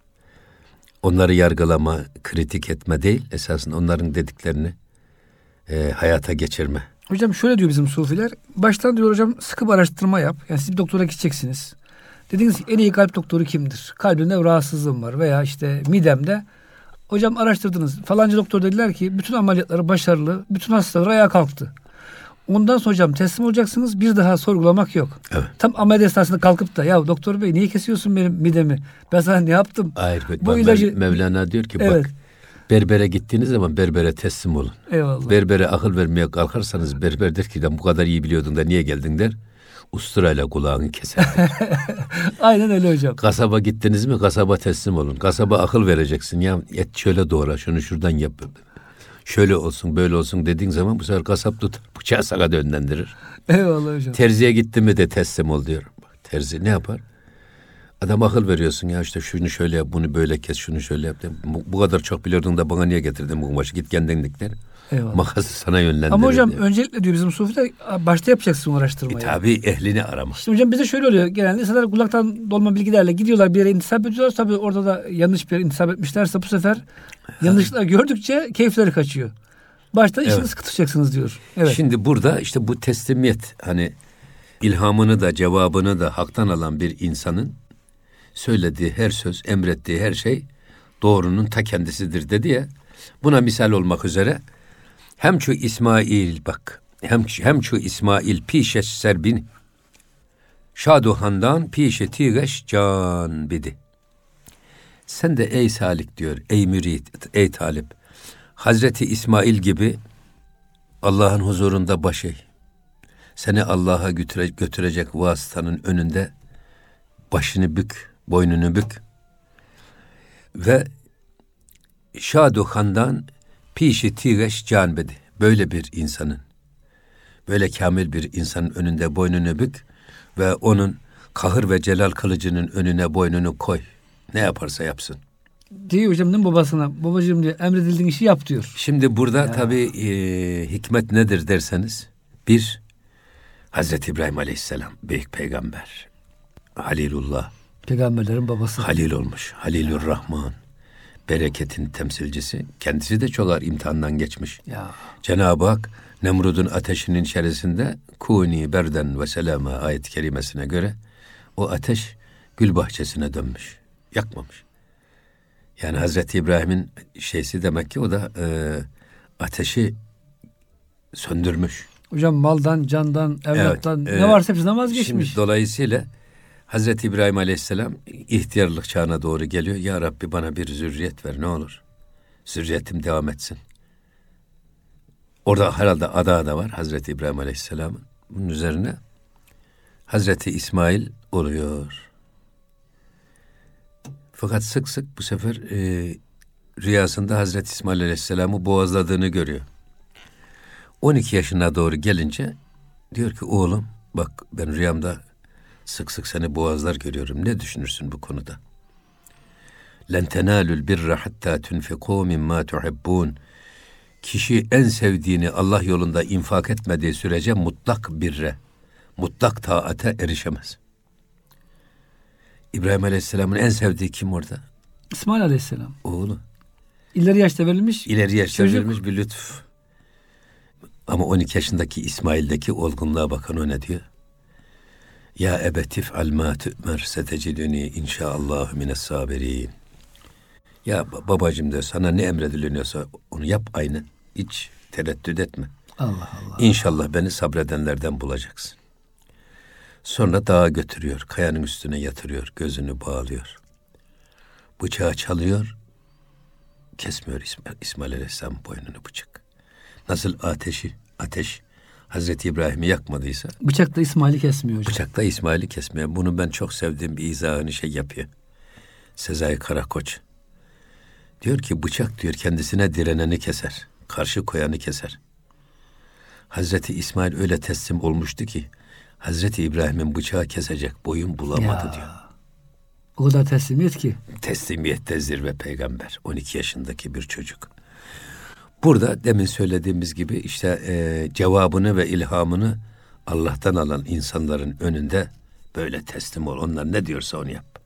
Onları yargılama, kritik etme değil, esasında onların dediklerini e, hayata geçirme. Hocam şöyle diyor bizim sufiler. Baştan diyor hocam sıkı bir araştırma yap. Yani siz bir doktora gideceksiniz. Dediniz ki en iyi kalp doktoru kimdir? Kalbimde rahatsızlığım var veya işte midemde. Hocam araştırdınız. Falanca doktor dediler ki bütün ameliyatları başarılı. Bütün hastalar ayağa kalktı. Ondan sonra hocam teslim olacaksınız. Bir daha sorgulamak yok. Evet. Tam ameliyat esnasında kalkıp da ya doktor bey niye kesiyorsun benim midemi? Ben sana ne yaptım? Hayır, Bu bak, ilacı- Mevlana diyor ki Evet. bak berbere gittiğiniz zaman berbere teslim olun. Eyvallah. Berbere akıl vermeye kalkarsanız berber der ki "Lan bu kadar iyi biliyordun da niye geldin der. Usturayla kulağını keser. Aynen öyle hocam. Kasaba gittiniz mi kasaba teslim olun. Kasaba akıl vereceksin ya et şöyle doğra şunu şuradan yap. Şöyle olsun böyle olsun dediğin zaman bu sefer kasap tut bıçağı sana dönlendirir. Eyvallah hocam. Terziye gitti mi de teslim ol diyor. Bak, terzi ne yapar? Adam akıl veriyorsun ya işte şunu şöyle yap bunu böyle kes şunu şöyle yap. Bu, bu kadar çok biliyordun da bana niye getirdin bu kumaşı git kendin dik der. Eyvallah. Makası sana yönlendirir. Ama hocam diyor. öncelikle diyor bizim sufiler başta yapacaksın o E, araştırmayı. tabi ehlini aramak. Şimdi hocam bize şöyle oluyor. Genelde insanlar kulaktan dolma bilgilerle gidiyorlar bir yere intisap ediyorlar. Tabii orada da yanlış bir yere intisap etmişlerse bu sefer yanlışlıklar gördükçe keyifleri kaçıyor. Başta işini Evet. sıkı tutacaksınız diyor. Evet. Şimdi burada işte bu teslimiyet hani ilhamını da cevabını da haktan alan bir insanın söylediği her söz, emrettiği her şey doğrunun ta kendisidir dedi ya. Buna misal olmak üzere hem şu İsmail bak hem hem şu İsmail pişeş serbin Şaduhandan pişe tigeş can bidi. Sen de ey salik diyor, ey mürit, ey talip. Hazreti İsmail gibi Allah'ın huzurunda baş eğ. Seni Allah'a götüre, götürecek vasıtanın önünde başını bük, boynunu bük. Ve Şadu Han'dan pişi tigeş can bedi. Böyle bir insanın, böyle kamil bir insanın önünde boynunu bük ve onun kahır ve celal kılıcının önüne boynunu koy. Ne yaparsa yapsın. Diyor hocam değil mi babasına? Babacığım diyor emredildiğin işi yap diyor. Şimdi burada ya. tabii e, hikmet nedir derseniz bir Hazreti İbrahim Aleyhisselam büyük peygamber. Halilullah. Peygamberlerin babası. Halil olmuş. Halilur Rahman. Bereketin temsilcisi. Kendisi de çolar imtihandan geçmiş. Ya. Cenab-ı Hak Nemrud'un ateşinin içerisinde kuni berden ve selama ayet kerimesine göre o ateş gül bahçesine dönmüş. Yakmamış. Yani Hazreti İbrahim'in şeysi demek ki o da e, ateşi söndürmüş. Hocam maldan, candan, evlattan evet, ne e, varsa hepsinden vazgeçmiş. Şimdi dolayısıyla Hazreti İbrahim Aleyhisselam ihtiyarlık çağına doğru geliyor. Ya Rabbi bana bir zürriyet ver ne olur. Zürriyetim devam etsin. Orada herhalde ada da var Hazreti İbrahim Aleyhisselam'ın. Bunun üzerine Hazreti İsmail oluyor. Fakat sık sık bu sefer e, rüyasında Hazreti İsmail Aleyhisselam'ı boğazladığını görüyor. 12 yaşına doğru gelince diyor ki oğlum bak ben rüyamda sık sık seni boğazlar görüyorum. Ne düşünürsün bu konuda? Len tenalul birra hatta tunfiqu mimma tuhibbun. Kişi en sevdiğini Allah yolunda infak etmediği sürece mutlak birre, mutlak taate erişemez. İbrahim Aleyhisselam'ın en sevdiği kim orada? İsmail Aleyhisselam. Oğlu. İleri yaşta verilmiş. İleri yaşta çocuk. verilmiş bir lütuf. Ama 12 yaşındaki İsmail'deki olgunluğa bakın o ne diyor? Ya ebetif al ma tu'mer seteciduni inşaallah mines sabirin. Ya babacım de sana ne emrediliyorsa onu yap aynı. Hiç tereddüt etme. Allah Allah. İnşallah beni sabredenlerden bulacaksın. Sonra dağa götürüyor, kayanın üstüne yatırıyor, gözünü bağlıyor. Bıçağı çalıyor, kesmiyor İsmail, İsmail Aleyhisselam boynunu bıçak. Nasıl ateşi, ateş Hazreti İbrahim'i yakmadıysa bıçakla İsmail'i kesmiyor hocam. Bıçakla İsmail'i kesmiyor. Bunu ben çok sevdiğim bir izahını şey yapıyor. Sezai Karakoç. Diyor ki bıçak diyor kendisine direneni keser. Karşı koyanı keser. Hazreti İsmail öyle teslim olmuştu ki Hazreti İbrahim'in bıçağı kesecek boyun bulamadı ya. diyor. O kadar teslimiyet ki. Teslimiyette zirve peygamber. 12 yaşındaki bir çocuk. Burada demin söylediğimiz gibi işte e, cevabını ve ilhamını Allah'tan alan insanların önünde böyle teslim ol. Onlar ne diyorsa onu yap.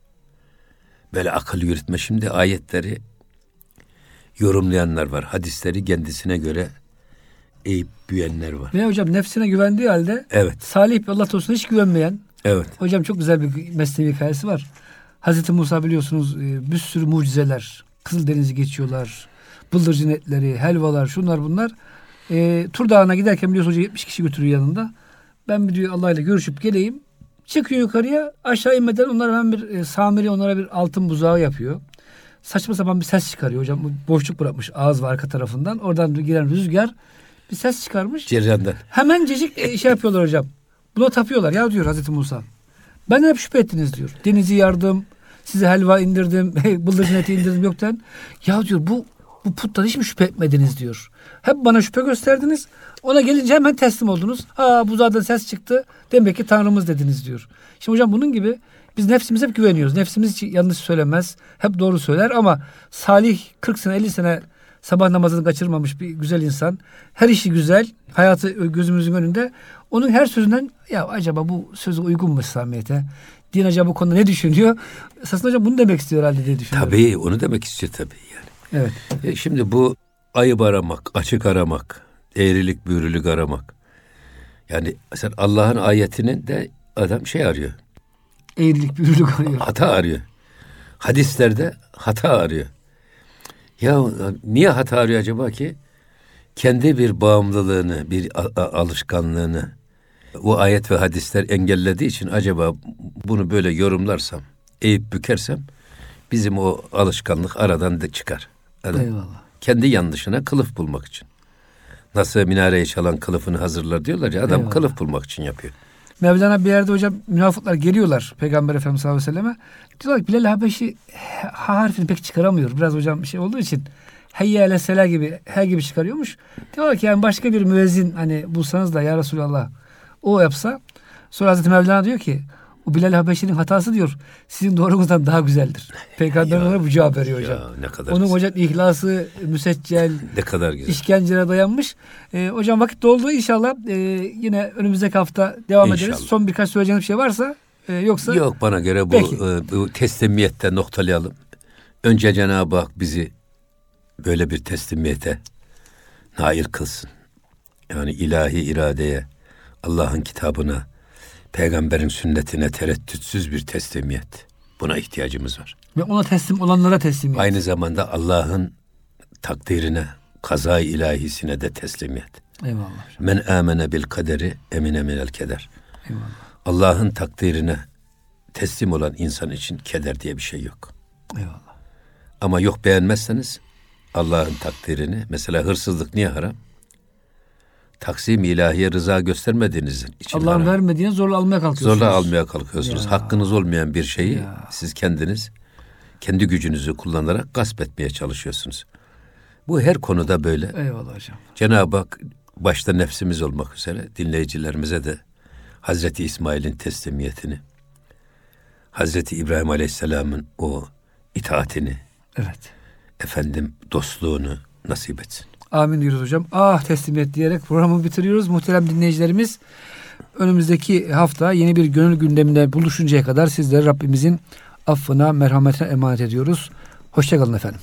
Böyle akıl yürütme. Şimdi ayetleri yorumlayanlar var. Hadisleri kendisine göre eğip büyenler var. Ve hocam nefsine güvendiği halde evet. salih bir Allah dostuna hiç güvenmeyen. Evet. Hocam çok güzel bir mesnevi hikayesi var. Hazreti Musa biliyorsunuz e, bir sürü mucizeler. Kızıldeniz'i geçiyorlar. Bıldırcın etleri, helvalar, şunlar bunlar. E, Tur Dağı'na giderken biliyorsunuz hoca 70 kişi götürüyor yanında. Ben bir diyor Allah ile görüşüp geleyim. Çıkıyor yukarıya aşağı inmeden onlar hemen bir e, Samiri onlara bir altın buzağı yapıyor. Saçma sapan bir ses çıkarıyor hocam. Boşluk bırakmış ağız var arka tarafından. Oradan giren rüzgar bir ses çıkarmış. Ceryan'dan. Hemen cecik e, şey yapıyorlar hocam. Buna tapıyorlar. Ya diyor Hazreti Musa. Ben hep şüphe ettiniz diyor. Denizi yardım, size helva indirdim, bıldırcın eti indirdim yoktan. Ya diyor bu bu puttan hiç mi şüphe etmediniz diyor. Hep bana şüphe gösterdiniz. Ona gelince hemen teslim oldunuz. Aa bu zaten ses çıktı. Demek ki Tanrımız dediniz diyor. Şimdi hocam bunun gibi biz nefsimize hep güveniyoruz. Nefsimiz hiç yanlış söylemez. Hep doğru söyler ama salih 40 sene 50 sene sabah namazını kaçırmamış bir güzel insan. Her işi güzel. Hayatı gözümüzün önünde. Onun her sözünden ya acaba bu sözü uygun mu İslamiyet'e? Din acaba bu konuda ne düşünüyor? Esasında hocam bunu demek istiyor herhalde diye düşünüyorum. Tabii onu demek istiyor tabii. Evet. E şimdi bu ayıp aramak, açık aramak, eğrilik büğrülük aramak. Yani mesela Allah'ın ayetinin de adam şey arıyor. Eğrilik büğrülük arıyor. Hata arıyor. Hadislerde hata arıyor. Ya niye hata arıyor acaba ki? Kendi bir bağımlılığını, bir alışkanlığını, o ayet ve hadisler engellediği için acaba bunu böyle yorumlarsam, eğip bükersem bizim o alışkanlık aradan da çıkar. Adam Eyvallah. kendi yanlışına kılıf bulmak için. Nasıl minareyi çalan kılıfını hazırlar diyorlar ya adam Eyvallah. kılıf bulmak için yapıyor. Mevlana bir yerde hocam münafıklar geliyorlar Peygamber Efendimiz sallallahu aleyhi ve selleme. Diyorlar ki Bilal Habeşi ha harfini pek çıkaramıyor. Biraz hocam şey olduğu için hayye ale sela gibi he gibi çıkarıyormuş. Diyorlar ki yani başka bir müezzin hani bulsanız da ya Resulallah o yapsa. Sonra Hazreti Mevlana diyor ki o Bilal Habeşi'nin hatası diyor sizin doğrunuzdan daha güzeldir. Peygamber Ya, ona bu cevap veriyor hocam. Ya ne kadar Onun hocam ihlası, müseccel, ne kadar güzel. işkencene dayanmış. Ee, hocam vakit doldu inşallah. Ee, yine önümüzdeki hafta devam ederiz. İnşallah. Son birkaç söyleyeceğiniz bir şey varsa e, yoksa Yok bana göre bu, Peki. e, bu teslimiyette noktalayalım. Önce Cenab-ı Hak bizi böyle bir teslimiyete nail kılsın. Yani ilahi iradeye, Allah'ın kitabına, peygamberin sünnetine tereddütsüz bir teslimiyet. Buna ihtiyacımız var. ve ona teslim olanlara teslim. Aynı zamanda Allah'ın takdirine, kazay ilahisine de teslimiyet. Eyvallah. Men amene bil kaderi emine minel keder. Eyvallah. Allah'ın takdirine teslim olan insan için keder diye bir şey yok. Eyvallah. Ama yok beğenmezseniz Allah'ın takdirini mesela hırsızlık niye haram? Taksim ilahiye rıza göstermediğiniz için Allah'ın vermediğini zorla almaya kalkıyorsunuz. Zorla almaya kalkıyorsunuz. Ya. Hakkınız olmayan bir şeyi Ya. siz kendiniz kendi gücünüzü kullanarak gasp etmeye çalışıyorsunuz. Bu her konuda böyle. Eyvallah hocam. Cenab-ı Hak başta nefsimiz olmak üzere dinleyicilerimize de Hazreti İsmail'in teslimiyetini, Hazreti İbrahim Aleyhisselam'ın o itaatini, Evet. efendim dostluğunu nasip etsin. Amin diyoruz hocam. Ah teslimiyet diyerek programı bitiriyoruz. Muhterem dinleyicilerimiz önümüzdeki hafta yeni bir gönül gündeminde buluşuncaya kadar sizleri Rabbimizin affına, merhametine emanet ediyoruz. Hoşçakalın efendim.